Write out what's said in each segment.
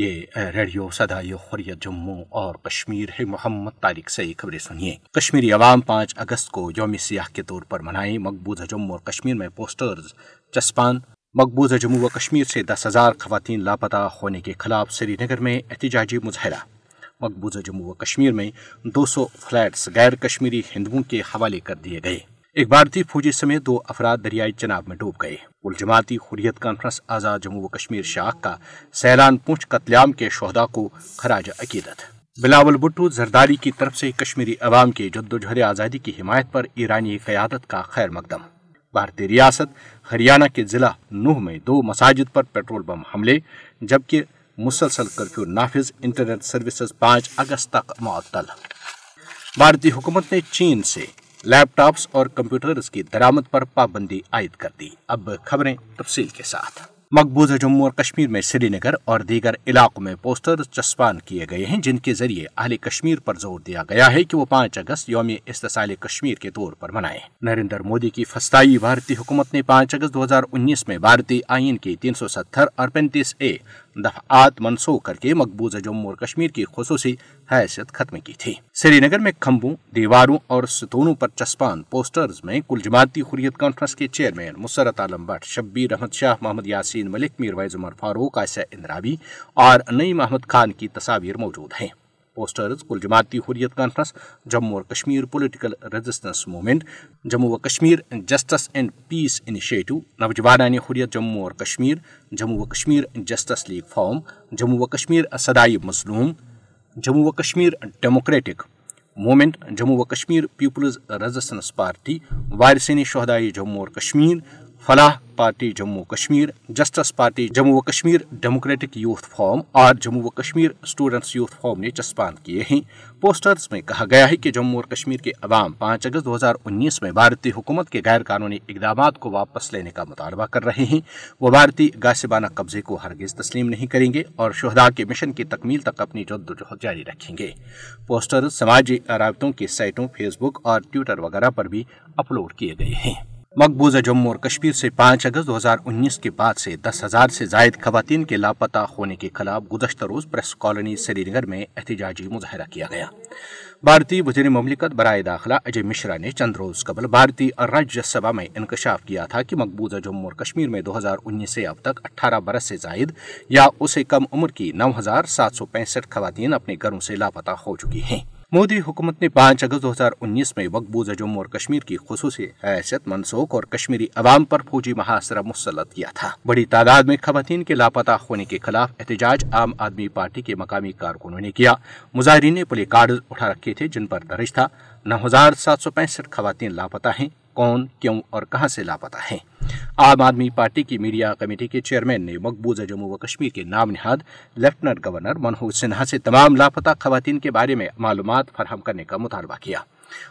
یہ ریڈیو سدائی خوریت جموں اور کشمیر ہے محمد طارق سے خبریں سنیے کشمیری عوام پانچ اگست کو یوم سیاح کے طور پر منائے مقبوضہ جموں اور کشمیر میں پوسٹرز چسپان مقبوضہ جموں و کشمیر سے دس ہزار خواتین لاپتہ ہونے کے خلاف سری نگر میں احتجاجی مظاہرہ مقبوضہ جموں و کشمیر میں دو سو فلیٹس غیر کشمیری ہندوؤں کے حوالے کر دیے گئے ایک بھارتی فوجی سمیت دو افراد دریائی چناب میں ڈوب گئے جماعتی خوریت کانفرنس آزاد جموں شاخ کا سیلان پونچھ قتلیام کے شہدا کو خراج عقیدت بلاول بٹو زرداری کی طرف سے کشمیری عوام کی جہر آزادی کی حمایت پر ایرانی قیادت کا خیر مقدم بھارتی ریاست ہریانہ کے ضلع نوہ میں دو مساجد پر پیٹرول بم حملے جبکہ مسلسل کرفیو نافذ انٹرنیٹ سروسز پانچ اگست تک معطل بھارتی حکومت نے چین سے لیپ ٹاپس اور کمپیوٹرز کی درامت پر پابندی عائد کر دی اب خبریں تفصیل کے ساتھ مقبوضہ جموں اور کشمیر میں سری نگر اور دیگر علاقوں میں پوسٹر چسپان کیے گئے ہیں جن کے ذریعے اہل کشمیر پر زور دیا گیا ہے کہ وہ پانچ اگست یوم استحصال کشمیر کے طور پر منائیں نریندر مودی کی فستائی بھارتی حکومت نے پانچ اگست دو ہزار انیس میں بھارتی آئین کی تین سو ستر اور پینتیس اے دفعات منسوخ کر مقبوضہ جموں اور کشمیر کی خصوصی حیثیت ختم کی تھی سری نگر میں کھمبوں دیواروں اور ستونوں پر چسپان پوسٹرز میں کل جماعتی خوریت کانفرنس کے چیئرمین مسرت عالم بٹ شبیر احمد شاہ محمد یاسین ملک میر ویز عمر فاروق عائصہ اندرابی اور نئی محمد خان کی تصاویر موجود ہیں پوسٹرز کل جماعتی حریت کانفرنس جموں و Kashmir political resistance movement Jammu و Kashmir justice and peace initiative نوجوانانی حریت جموں و کشمیر جموں و Kashmir justice league forum Jammu و کشمیر صدائی مظلوم جموں و کشمیر ڈیموکریٹک مومنٹ جموں و کشمیر پیپلز ریزسٹنس پارٹی وارثین شہدائی جموں و Kashmir Falah party Jammu Kashmir justice party Jammu و کشمیر ڈیموکریٹک یوتھ فارم اور جموں و کشمیر اسٹوڈنٹس یوتھ فارم نے چسپان کیے ہیں پوسٹرز میں کہا گیا ہے کہ جموں اور کشمیر کے عوام پانچ اگست دو ہزار انیس میں بھارتی حکومت کے غیر قانونی اقدامات کو واپس لینے کا مطالبہ کر رہے ہیں وہ بھارتی گاسبانہ قبضے کو ہرگز تسلیم نہیں کریں گے اور شہدا کے مشن کی تکمیل تک اپنی جد و جہد جاری رکھیں گے پوسٹر سماجی رابطوں کی سائٹوں فیس بک اور ٹویٹر وغیرہ پر بھی اپلوڈ کیے گئے ہیں مقبوضہ جموں اور کشمیر سے پانچ اگست دو ہزار انیس کے بعد سے دس ہزار سے زائد خواتین کے لاپتہ ہونے کے خلاف گزشتہ روز پریس کالونی سری نگر میں احتجاجی مظاہرہ کیا گیا بھارتی وزیر مملکت برائے داخلہ اجے مشرا نے چند روز قبل بھارتی راجیہ سبھا میں انکشاف کیا تھا کہ مقبوضہ جموں اور کشمیر میں دو ہزار انیس سے اب تک اٹھارہ برس سے زائد یا اسے کم عمر کی نو ہزار سات سو پینسٹھ خواتین اپنے گھروں سے لاپتہ ہو چکی ہیں مودی حکومت نے پانچ اگست دو ہزار انیس میں مقبوضہ جموں اور کشمیر کی خصوصی حیثیت منسوخ اور کشمیری عوام پر فوجی محاصرہ مسلط کیا تھا بڑی تعداد میں خواتین کے لاپتہ ہونے کے خلاف احتجاج عام آدمی پارٹی کے مقامی کارکنوں نے کیا مظاہرین نے پلے کارڈز اٹھا رکھے تھے جن پر درج تھا نو ہزار سات سو پینسٹھ خواتین لاپتہ ہیں کون کیوں اور کہاں سے ہیں عام آدمی پارٹی کی میڈیا کمیٹی کے چیئرمین نے مقبوضہ جموں و کشمیر کے نام نہاد لیفٹنٹ گورنر سنہا سے تمام خواتین کے بارے میں معلومات فراہم کرنے کا مطالبہ کیا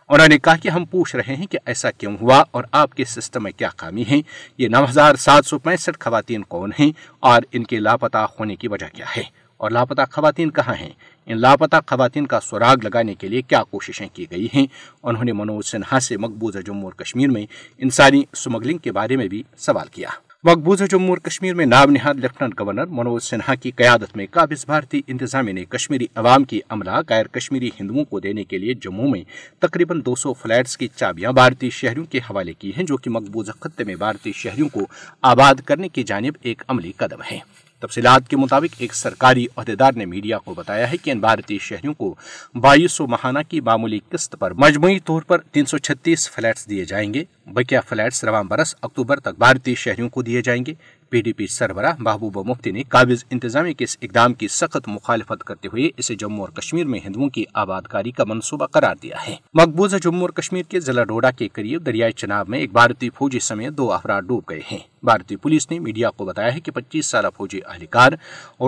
انہوں نے کہا کہ ہم پوچھ رہے ہیں کہ ایسا کیوں ہوا اور آپ کے سسٹم میں کیا خامی ہے یہ نو ہزار سات سو پینسٹھ خواتین کون ہیں اور ان کے لاپتہ ہونے کی وجہ کیا ہے اور لاپتہ خواتین کہاں ہیں ان لاپتہ خواتین کا سراغ لگانے کے لیے کیا کوششیں کی گئی ہیں انہوں نے منوج سنہا سے مقبوضہ جموں اور کشمیر میں انسانی سمگلنگ کے بارے میں بھی سوال کیا مقبوضہ جموں اور کشمیر میں نام نہاد لیفٹنٹ گورنر منوج سنہا کی قیادت میں قابض بھارتی انتظامیہ نے کشمیری عوام کی عملہ غیر کشمیری ہندوؤں کو دینے کے لیے جموں میں تقریباً دو سو فلیٹس کی چابیاں بھارتی شہریوں کے حوالے کی ہیں جو کہ مقبوضہ خطے میں بھارتی شہریوں کو آباد کرنے کی جانب ایک عملی قدم ہے تفصیلات کے مطابق ایک سرکاری عہدیدار نے میڈیا کو بتایا ہے کہ ان بھارتی شہریوں کو بائیس سو ماہانہ کی معمولی قسط پر مجموعی طور پر تین سو چھتیس فلیٹس دیے جائیں گے بکیا فلیٹس رواں برس اکتوبر تک بھارتی شہریوں کو دیے جائیں گے پی ڈی پی سربراہ محبوبہ مفتی نے قابض انتظامیہ کے اس اقدام کی سخت مخالفت کرتے ہوئے اسے جموں اور کشمیر میں ہندوؤں کی آباد کاری کا منصوبہ قرار دیا ہے مقبوضہ جموں اور کشمیر کے ضلع ڈوڈا کے قریب دریائے چناب میں ایک بھارتی فوجی سمیت دو افراد ڈوب گئے ہیں بھارتی پولیس نے میڈیا کو بتایا ہے کہ پچیس سالہ فوجی اہلکار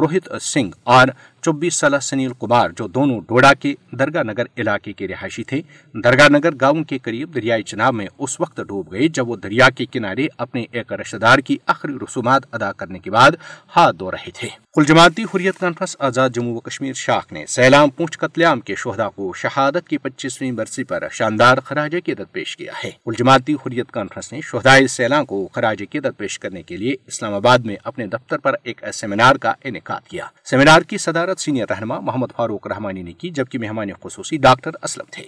روہت سنگھ اور چوبیس سالہ سنیل کمار جو دونوں ڈوڑا کے درگاہ نگر علاقے کے رہائشی تھے درگاہ نگر گاؤں کے قریب دریائے چناب میں اس وقت ڈوب گئے جب وہ دریا کے کنارے اپنے ایک رشتہ دار کی آخری رسومات ادا کرنے کے بعد ہاتھ دھو رہے تھے کل جماعتی حریت کانفرنس آزاد جموں و کشمیر شاخ نے سیلام پونچھ عام کے شہدا کو شہادت کی پچیسویں برسی پر شاندار خراج پیش کیا ہے کل جماعتی حریت کانفرنس نے شہدائے سیلام کو خراج کی پیش کرنے کے لیے اسلام آباد میں اپنے دفتر پر ایک سیمینار کا انعقاد کیا سیمینار کی صدارت سینئر رہنما محمد فاروق رحمانی نے کی جبکہ مہمان خصوصی ڈاکٹر اسلم تھے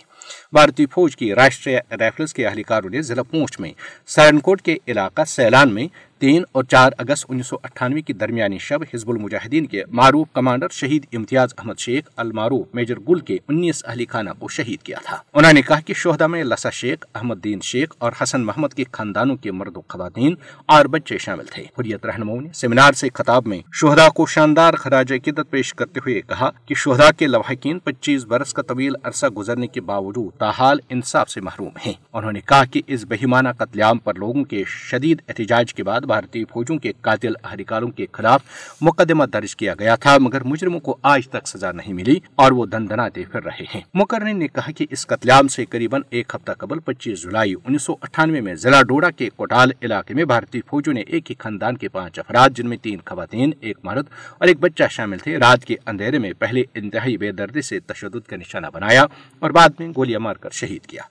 بھارتی فوج کی راشٹری رائفلز کے اہلکاروں نے ضلع پونچھ میں سرنکوٹ کوٹ کے علاقہ سیلان میں تین اور چار اگست انیس سو اٹھانوے کی درمیانی شب حزب المجاہدین کے معروف کمانڈر شہید امتیاز احمد شیخ المعروف میجر گل کے انیس اہلی خانہ کو شہید کیا تھا انہوں نے کہا کہ شہدہ میں لسا شیخ احمد دین شیخ اور حسن محمد کے خاندانوں کے مرد و خواتین اور بچے شامل تھے حریت نے سیمینار سے خطاب میں شہدا کو شاندار خراج عقیدت پیش کرتے ہوئے کہا کہ شہدا کے لواحقین پچیس برس کا طویل عرصہ گزرنے کے باوجود تاحال انصاف سے محروم ہیں انہوں نے کہا کہ اس بہیمانہ قتل عام پر لوگوں کے شدید احتجاج کے بعد بھارتی فوجوں کے قاتل اہلکاروں کے خلاف مقدمہ درج کیا گیا تھا مگر مجرموں کو آج تک سزا نہیں ملی اور وہ دن دنا دے پھر رہے ہیں مکرن نے کہا کہ اس قتل عام سے قریب ایک ہفتہ قبل پچیس جولائی انیس سو اٹھانوے میں ضلع ڈوڑا کے کوٹال علاقے میں بھارتی فوجوں نے ایک ہی خاندان کے پانچ افراد جن میں تین خواتین ایک مرد اور ایک بچہ شامل تھے رات کے اندھیرے میں پہلے انتہائی بے دردی سے تشدد کا نشانہ بنایا اور بعد میں گولیاں مار کر شہید کیا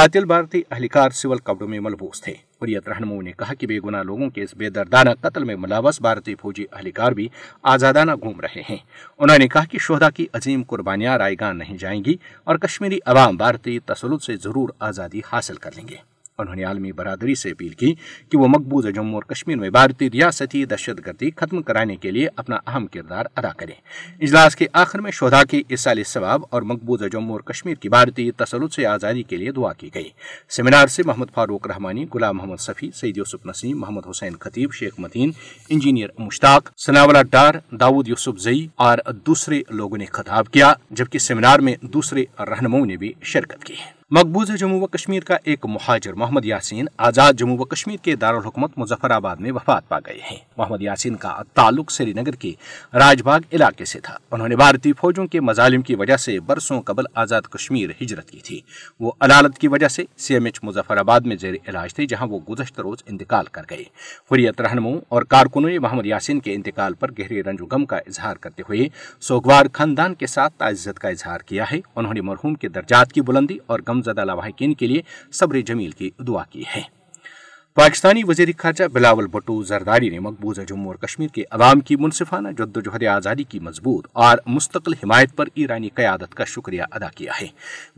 قاتل بھارتی اہلکار سول قبروں میں ملبوس تھے حریت رہنمو نے کہا کہ بے گناہ لوگوں کے اس بے دردانہ قتل میں ملوث بھارتی فوجی اہلکار بھی آزادانہ گھوم رہے ہیں انہوں نے کہا کہ شہدا کی عظیم قربانیاں رائے گان نہیں جائیں گی اور کشمیری عوام بھارتی تسلط سے ضرور آزادی حاصل کر لیں گے انہوں نے عالمی برادری سے اپیل کی کہ وہ مقبوضہ جموں اور کشمیر میں بھارتی ریاستی دہشت گردی ختم کرانے کے لیے اپنا اہم کردار ادا کریں اجلاس کے آخر میں شودا کے اس سال ثواب اور مقبوضہ جموں اور کشمیر کی بھارتی تسلط سے آزادی کے لیے دعا کی گئی سیمینار سے محمد فاروق رحمانی غلام محمد صفی سعید یوسف نسیم محمد حسین خطیب شیخ متین انجینئر مشتاق سناولا ڈار داؤد یوسف زئی اور دوسرے لوگوں نے خطاب کیا جبکہ سیمینار میں دوسرے رہنماؤں نے بھی شرکت کی مقبوضہ جموں و کشمیر کا ایک مہاجر محمد یاسین آزاد جموں و کشمیر کے دارالحکومت مظفر آباد میں وفات پا گئے ہیں محمد یاسین کا تعلق سری نگر کے راج باغ علاقے سے تھا انہوں نے بھارتی فوجوں کے مظالم کی وجہ سے برسوں قبل آزاد کشمیر ہجرت کی تھی وہ عدالت کی وجہ سے C M H Muzaffarabad میں زیر علاج تھے جہاں وہ گزشتہ روز انتقال کر گئے فریت رہنما اور کارکنوں نے محمد یاسین کے انتقال پر گہرے رنج و غم کا اظہار کرتے ہوئے سوگوار خاندان کے ساتھ تعزت کا اظہار کیا ہے انہوں نے مرحوم کے درجات کی بلندی اور زدہ لواحقین کے لیے صبر جمیل کی دعا کی ہے پاکستانی وزیر خارجہ بلاول بٹو زرداری نے مقبوضہ جموں اور کشمیر کے عوام کی منصفانہ جد و جہد آزادی کی مضبوط اور مستقل حمایت پر ایرانی قیادت کا شکریہ ادا کیا ہے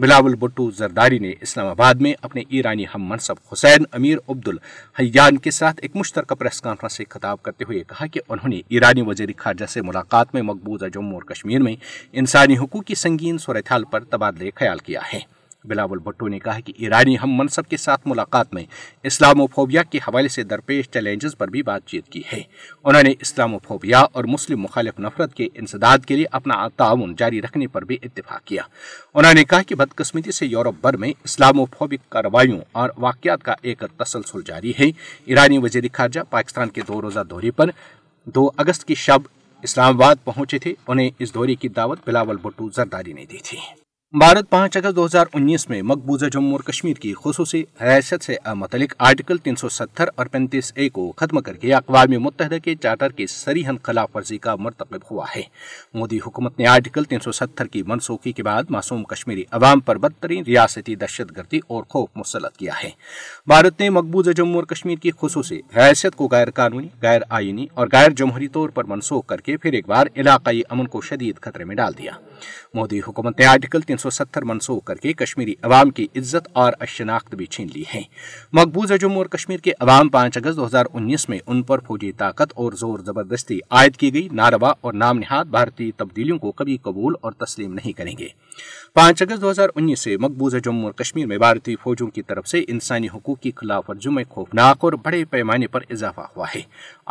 بلاول بٹو زرداری نے اسلام آباد میں اپنے ایرانی ہم منصب حسین امیر عبد الحیان کے ساتھ ایک مشترکہ پریس کانفرنس سے خطاب کرتے ہوئے کہا کہ انہوں نے ایرانی وزیر خارجہ سے ملاقات میں مقبوضہ جموں اور کشمیر میں انسانی حقوق کی سنگین صورتحال پر تبادلہ خیال کیا ہے بلاول بھٹو نے کہا کہ ایرانی ہم منصب کے ساتھ ملاقات میں اسلام و فوبیا کے حوالے سے درپیش چیلنجز پر بھی بات چیت کی ہے انہوں نے اسلام و فوبیا اور مسلم مخالف نفرت کے انسداد کے لیے اپنا تعاون جاری رکھنے پر بھی اتفاق کیا انہوں نے کہا کہ بدقسمتی سے یورپ بھر میں اسلام و فوبی کاروائیوں اور واقعات کا ایک تسلسل جاری ہے ایرانی وزیر خارجہ پاکستان کے دو روزہ دورے پر دو اگست کی شب اسلام آباد پہنچے تھے انہیں اس دورے کی دعوت بلاول بھٹو زرداری نے دی تھی بھارت پانچ اگست دو ہزار انیس میں مقبوضہ جموں اور کشمیر کی خصوصی سے آرٹیکل تین سو اور پینتیس اے کو ختم کر کے اقوام متحدہ کے چارٹر کے سریحن خلاف ورزی کا مرتقب ہوا ہے مودی حکومت نے آرٹیکل تین سو کی منسوخی کے بعد معصوم کشمیری عوام پر بدترین ریاستی دہشت گردی اور خوف مسلط کیا ہے بھارت نے مقبوضہ جموں اور کشمیر کی خصوصی حیثیت کو غیر قانونی غیر آئینی اور غیر جمہوری طور پر منسوخ کر کے پھر ایک بار علاقائی امن کو شدید خطرے میں ڈال دیا مودی حکومت نے آرٹیکل تین سو ستر منسوخ کر کے کشمیری عوام کی عزت اور بھی چھین لی مقبوضہ جموں اور کشمیر کے عوام پانچ اگست دو ہزار انیس میں ان پر فوجی طاقت اور زور زبردستی عائد کی گئی ناروا اور نام نہاد بھارتی تبدیلیوں کو کبھی قبول اور تسلیم نہیں کریں گے پانچ اگست دو ہزار انیس سے مقبوضہ جموں اور کشمیر میں بھارتی فوجوں کی طرف سے انسانی حقوق کی خلاف ورزیوں میں خوفناک اور بڑے پیمانے پر اضافہ ہوا ہے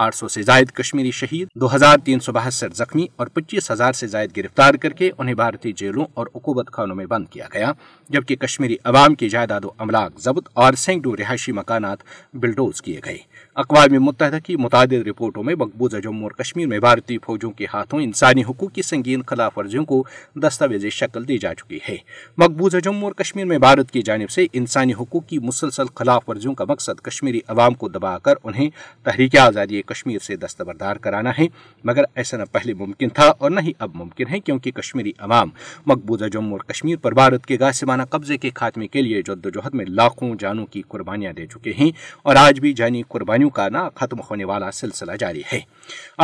آٹھ سو سے زائد کشمیری شہید دو ہزار تین سو بہتر زخمی اور پچیس ہزار سے زائد گرفتار کر کے انہیں بھارتی جیلوں اور کھانوں میں بند کیا گیا جبکہ کشمیری عوام کی جائیداد و املاک ضبط اور سینکڑوں رہائشی مکانات بلڈوز کیے گئے اقوام متحدہ کی متعدد رپورٹوں میں مقبوضہ جموں اور کشمیر میں بھارتی فوجوں کے ہاتھوں انسانی حقوق کی سنگین خلاف ورزیوں کو دستاویز شکل دی جا چکی ہے مقبوضہ جموں اور کشمیر میں بھارت کی جانب سے انسانی حقوق کی مسلسل خلاف ورزیوں کا مقصد کشمیری عوام کو دبا کر انہیں تحریک آزادی کشمیر سے دستبردار کرانا ہے مگر ایسا نہ پہلے ممکن تھا اور نہ ہی اب ممکن ہے کیونکہ کشمیری عوام مقبوضہ جموں اور کشمیر پر بھارت کے قبضے کے خاتمے کے لیے جد جہد میں لاکھوں جانوں کی قربانیاں دے چکے ہیں اور آج بھی جانی قربانیوں کا نہ ختم ہونے والا سلسلہ جاری ہے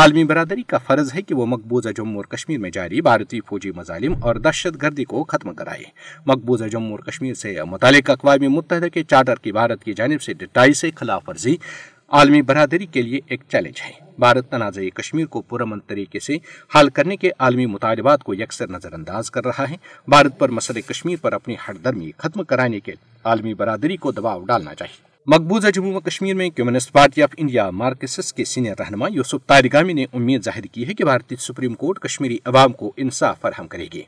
عالمی برادری کا فرض ہے کہ وہ مقبوضہ جموں اور کشمیر میں جاری بھارتی فوجی مظالم اور دہشت گردی کو ختم کرائے مقبوضہ جموں اور کشمیر سے متعلق اقوام متحدہ کے چارٹر کی بھارت کی جانب سے ڈٹائی سے خلاف ورزی عالمی برادری کے لیے ایک چیلنج ہے بھارت تنازع کشمیر کو پرامن طریقے سے حل کرنے کے عالمی مطالبات کو یکسر نظر انداز کر رہا ہے بھارت پر مسئلہ کشمیر پر اپنی درمی ختم کرانے کے عالمی برادری کو دباؤ ڈالنا چاہیے مقبوضہ جموں و کشمیر میں communist party of India Marxist کے سینئر رہنما یوسف تارگامی نے امید ظاہر کی ہے کہ بھارتی سپریم کورٹ کشمیری عوام کو انصاف فراہم کرے گی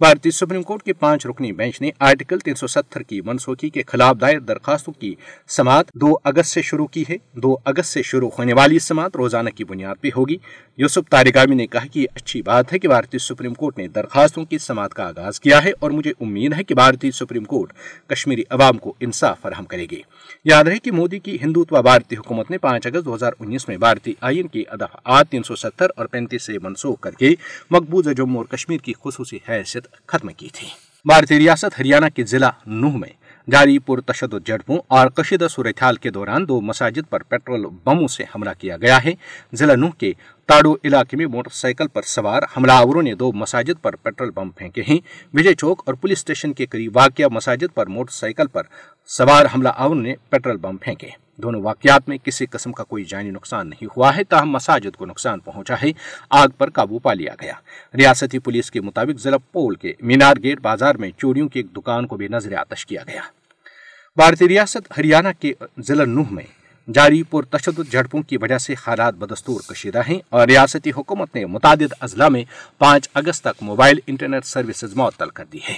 بھارتی سپریم کورٹ کے پانچ رکنی بینچ نے آرٹیکل تین سو ستر کی منسوخی کے خلاف دائر درخواستوں کی سماعت دو اگست سے شروع کی ہے دو اگست سے شروع ہونے والی سماعت روزانہ کی بنیاد پہ ہوگی یوسف تارگامی نے کہا کہ یہ اچھی بات ہے کہ بھارتی سپریم کورٹ نے درخواستوں کی سماعت کا آغاز کیا ہے اور مجھے امید ہے کہ بھارتی سپریم کورٹ کشمیری عوام کو انصاف فراہم کرے گی یاد رہے کہ مودی کی ہندوتوا بھارتی حکومت نے پانچ اگست دو ہزار انیس میں بھارتی آئین کی ادا تین سو ستر اور پینتیس سے منسوخ کر کے مقبوضہ جموں اور کشمیر کی خصوصی حیثیت ختم کی تھی بھارتی ریاست ہریانہ کے ضلع نوہ میں جاری تشدد جھڑپوں اور کشیدہ صورتحال کے دوران دو مساجد پر پیٹرول بموں سے حملہ کیا گیا ہے ضلع نوہ کے تاڑو علاقے میں موٹر سائیکل پر سوار حملہ آوروں نے دو مساجد پر پیٹرول بم پھینکے ہیں چوک اور پولیس اسٹیشن کے قریب واقع مساجد پر موٹر سائیکل پر سوار حملہ نے بم پھینکے دونوں واقعات میں کسی قسم کا کوئی جانی نقصان نہیں ہوا ہے تاہم مساجد کو نقصان پہنچا ہے آگ پر قابو پا لیا گیا ریاستی پولیس کے مطابق ضلع پول کے مینار گیٹ بازار میں چوریوں کی ایک دکان کو بھی نظر آتش کیا گیا بھارتی ریاست ہریانہ کے ضلع نوہ میں جاری پر تشدد جھڑپوں کی وجہ سے حالات بدستور کشیدہ ہیں اور ریاستی حکومت نے متعدد اضلاع میں پانچ اگست تک موبائل انٹرنیٹ سروسز معطل کر دی ہے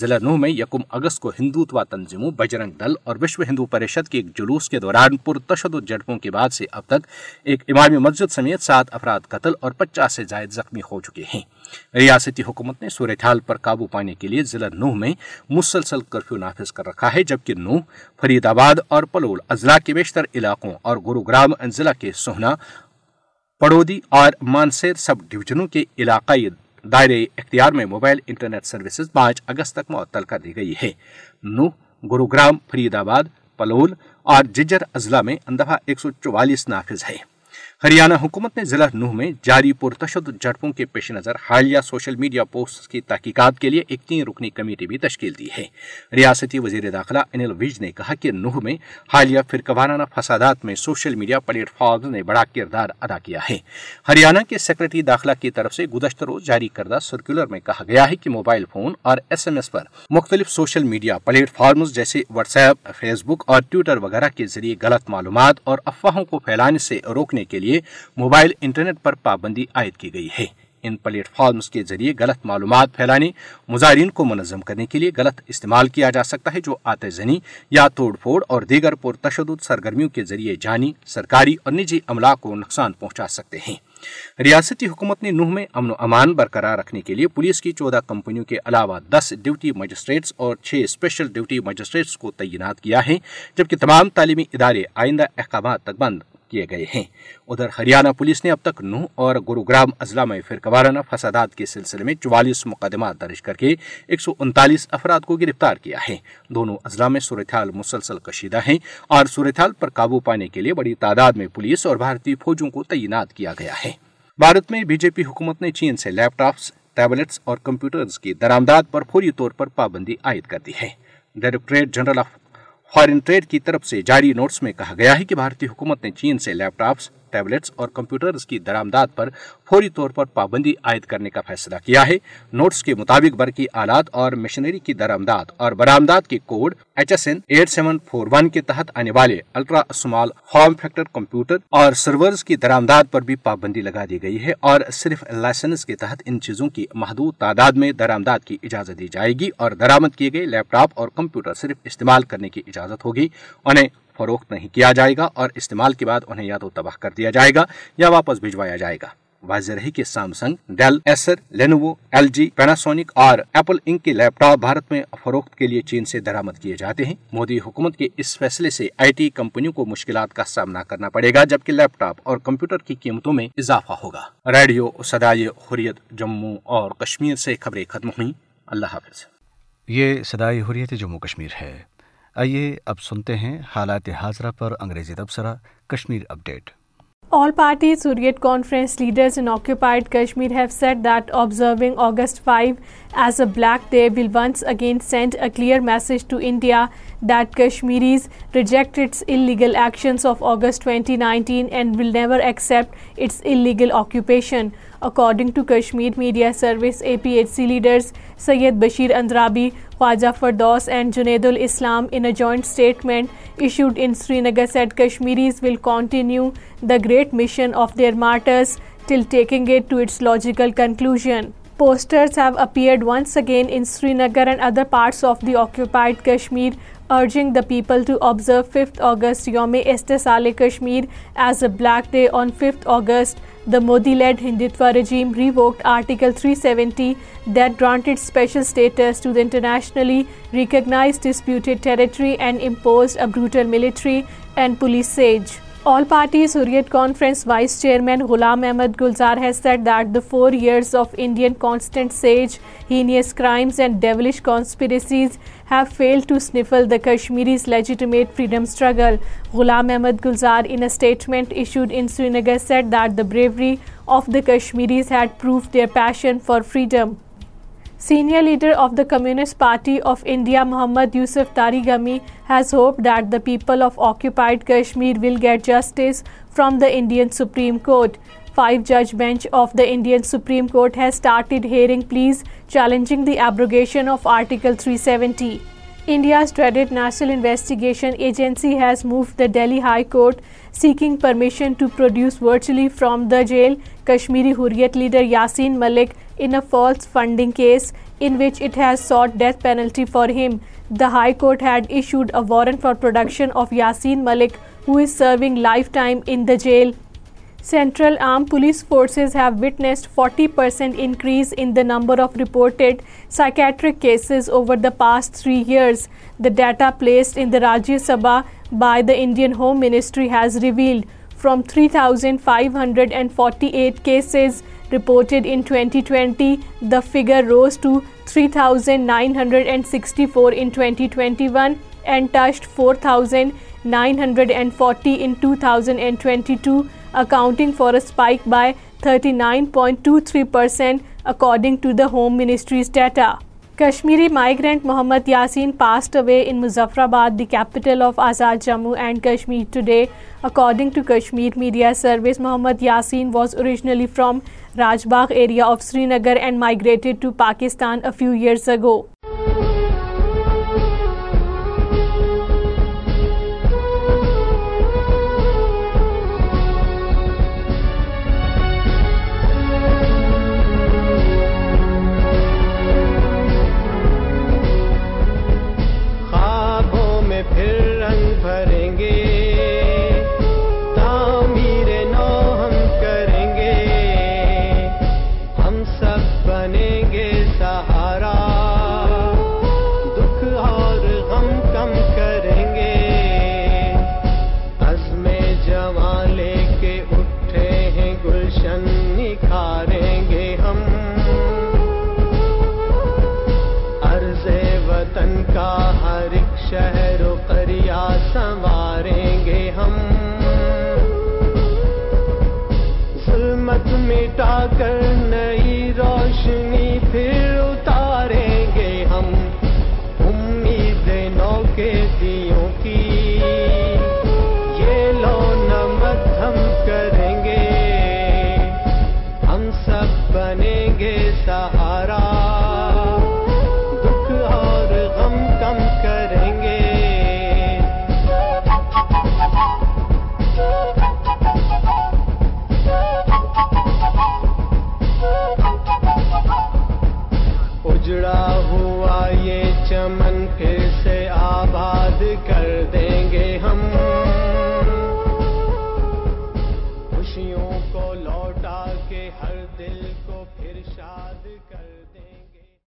ضلع نو میں یکم اگست کو ہندوتوا تنظیموں بجرنگ دل اور وشو ہندو پریشد کے ایک جلوس کے دوران پرتشدد جڑپوں کے بعد سے اب تک ایک امام مسجد سمیت سات افراد قتل اور پچاس سے زائد زخمی ہو چکے ہیں ریاستی حکومت نے صورتحال پر قابو پانے کے لیے ضلع نو میں مسلسل کرفیو نافذ کر رکھا ہے جبکہ نو فرید آباد اور پلول اضلاع کے بیشتر علاقوں اور گروگرام ضلع کے سوہنا پڑودی اور مانسیر سب ڈویژنوں کے علاقائی دائرے اختیار میں موبائل انٹرنیٹ سروسز پانچ اگست تک معطل کر دی گئی ہے نو گروگرام فرید آباد پلول اور ججر اضلاع میں اندفا ایک سو چوالیس نافذ ہے ہریانہ حکومت نے ضلع نوح میں جاری پرتشدد جڑپوں کے پیش نظر حالیہ سوشل میڈیا پوسٹ کی تحقیقات کے لیے ایک تین رکنی کمیٹی بھی تشکیل دی ہے ریاستی وزیر داخلہ انل ویج نے کہا کہ نوہ میں حالیہ فرق وارانہ فسادات میں سوشل میڈیا پلیٹ فارم نے بڑا کردار ادا کیا ہے ہریانہ کے سیکرٹری داخلہ کی طرف سے گزشتہ روز جاری کردہ سرکولر میں کہا گیا ہے کہ موبائل فون اور ایس ایم ایس پر مختلف سوشل میڈیا پلیٹ فارمز جیسے واٹس ایپ فیس بک اور ٹویٹر وغیرہ کے ذریعے غلط معلومات اور افواہوں کو پھیلانے سے روکنے کے لیے موبائل انٹرنیٹ پر پابندی عائد کی گئی ہے ان پلیٹ فارمز کے ذریعے غلط معلومات پھیلانے مظاہرین کو منظم کرنے کے لیے غلط استعمال کیا جا سکتا ہے جو آتے زنی یا توڑ پھوڑ اور دیگر پرتشدد سرگرمیوں کے ذریعے جانی سرکاری اور نجی عملہ کو نقصان پہنچا سکتے ہیں ریاستی حکومت نے نوح میں امن و امان برقرار رکھنے کے لیے پولیس کی چودہ کمپنیوں کے علاوہ دس ڈیوٹی مجسٹریٹس اور چھ اسپیشل ڈیوٹی مجسٹریٹس کو تعینات کیا ہے جبکہ تمام تعلیمی ادارے آئندہ احکامات تک بند کیے گئے ہیں ادھر ہریانہ پولیس نے اب تک نو اور گروگرام اضلاع میں فرقہ وارانہ فسادات کے سلسلے میں چوالیس مقدمات درج کر کے ایک سو انتالیس افراد کو گرفتار کیا ہے دونوں اضلاع میں صورتحال مسلسل کشیدہ ہیں اور صورتحال پر قابو پانے کے لیے بڑی تعداد میں پولیس اور بھارتی فوجوں کو تعینات کیا گیا ہے بھارت میں بی جے پی حکومت نے چین سے لیپ ٹاپس ٹیبلٹس اور کمپیوٹرز کی درامداد پر فوری طور پر پابندی عائد کر دی ہے directorate general of foreign trade کی طرف سے جاری نوٹس میں کہا گیا ہے کہ بھارتی حکومت نے چین سے لیپ ٹاپس ٹیبلٹس اور کمپیوٹرز کی درآمد پر فوری طور پر پابندی عائد کرنے کا فیصلہ کیا ہے نوٹس کے مطابق مشنری کی درآمد اور برآمدات کے code H S eight seven four one کے تحت آنے والے الٹرا اسمال کمپیوٹر اور سرورز کی درآمد پر بھی پابندی لگا دی گئی ہے اور صرف لائسنس کے تحت ان چیزوں کی محدود تعداد میں درآمدات کی اجازت دی جائے گی اور درامد کیے گئے لیپ ٹاپ اور کمپیوٹر صرف استعمال کرنے کی اجازت ہوگی انہیں فروخت نہیں کیا جائے گا اور استعمال کے بعد انہیں یا تو تباہ کر دیا جائے گا یا واپس بھجوایا جائے گا واضح رہی کہ Samsung Dell Acer Lenovo L G Panasonic اور ایپل انک کے لیپ ٹاپ بھارت میں فروخت کے لیے چین سے درامد کیے جاتے ہیں مودی حکومت کے اس فیصلے سے آئی ٹی کمپنیوں کو مشکلات کا سامنا کرنا پڑے گا جبکہ لیپ ٹاپ اور کمپیوٹر کی قیمتوں میں اضافہ ہوگا ریڈیو سدائے حریت جموں اور کشمیر سے خبریں ختم ہوئیں اللہ حافظ یہ سدائے حریت جموں کشمیر ہے آئیے اب سنتے ہیں حالات حاضرہ پر انگریزی تبصرہ Kashmir aggressors occupation according A P H C leaders Syed Bashir Andrabi Khwaja Firdaus and Junaidul Islam, in a joint statement issued in Srinagar, said Kashmiris will continue the great mission of their martyrs till taking it to its logical conclusion. Posters have appeared once again in Srinagar and other parts of the occupied Kashmir urging the people to observe fifth August یوم ایسٹس آلے Kashmir as a black day on fifth August the Modi led Hindutva regime revoke article three seventy that granted special status to the internationally recognise disputed territory and impose a brutal military and police All-Party Hurriyat Conference Vice Chairman Ghulam Ahmed Gulzar has said that the 4 years of Indian constant siege, heinous crimes and devilish conspiracies have failed to stifle the Kashmiris' legitimate freedom struggle. Ghulam Ahmed Gulzar, in a statement issued in Srinagar, said that the bravery of the Kashmiris had proved their passion for freedom. Senior leader of the Communist Party of India, Mohammad Yusuf Tariqi, has hoped that the people of occupied Kashmir will get justice from the Indian Supreme Court. 5-judge bench of the Indian Supreme Court has started hearing pleas challenging the abrogation of Article 370. India's dreaded National Investigation Agency has moved the Delhi High Court seeking permission to produce virtually from the jail Kashmiri Hurriyat leader Yasin Malik in a false funding case in which it has sought death penalty for him. The High Court had issued a warrant for production of Yasin Malik, who is serving lifetime in the jail Central Armed Police Forces have witnessed 40% increase in the number of reported psychiatric cases over the past 3 years. The data placed in the Rajya Sabha by the Indian Home Ministry has revealed from 3,548 cases reported in 2020, the figure rose to 3,964 in 2021 and touched 4,940 in 2022 accounting for a spike by 39.23% according to the Home Ministry's data. Kashmiri migrant Mohammad Yasin passed away in Muzaffarabad, the capital of Azad Jammu and Kashmir today. According to Kashmir Media Service, Mohammad Yasin was originally from Rajbagh area of Srinagar and migrated to Pakistan a few years ago. کا ہر ایک شہر و یا سنواریں گے ہم ظلمت مٹا کرنے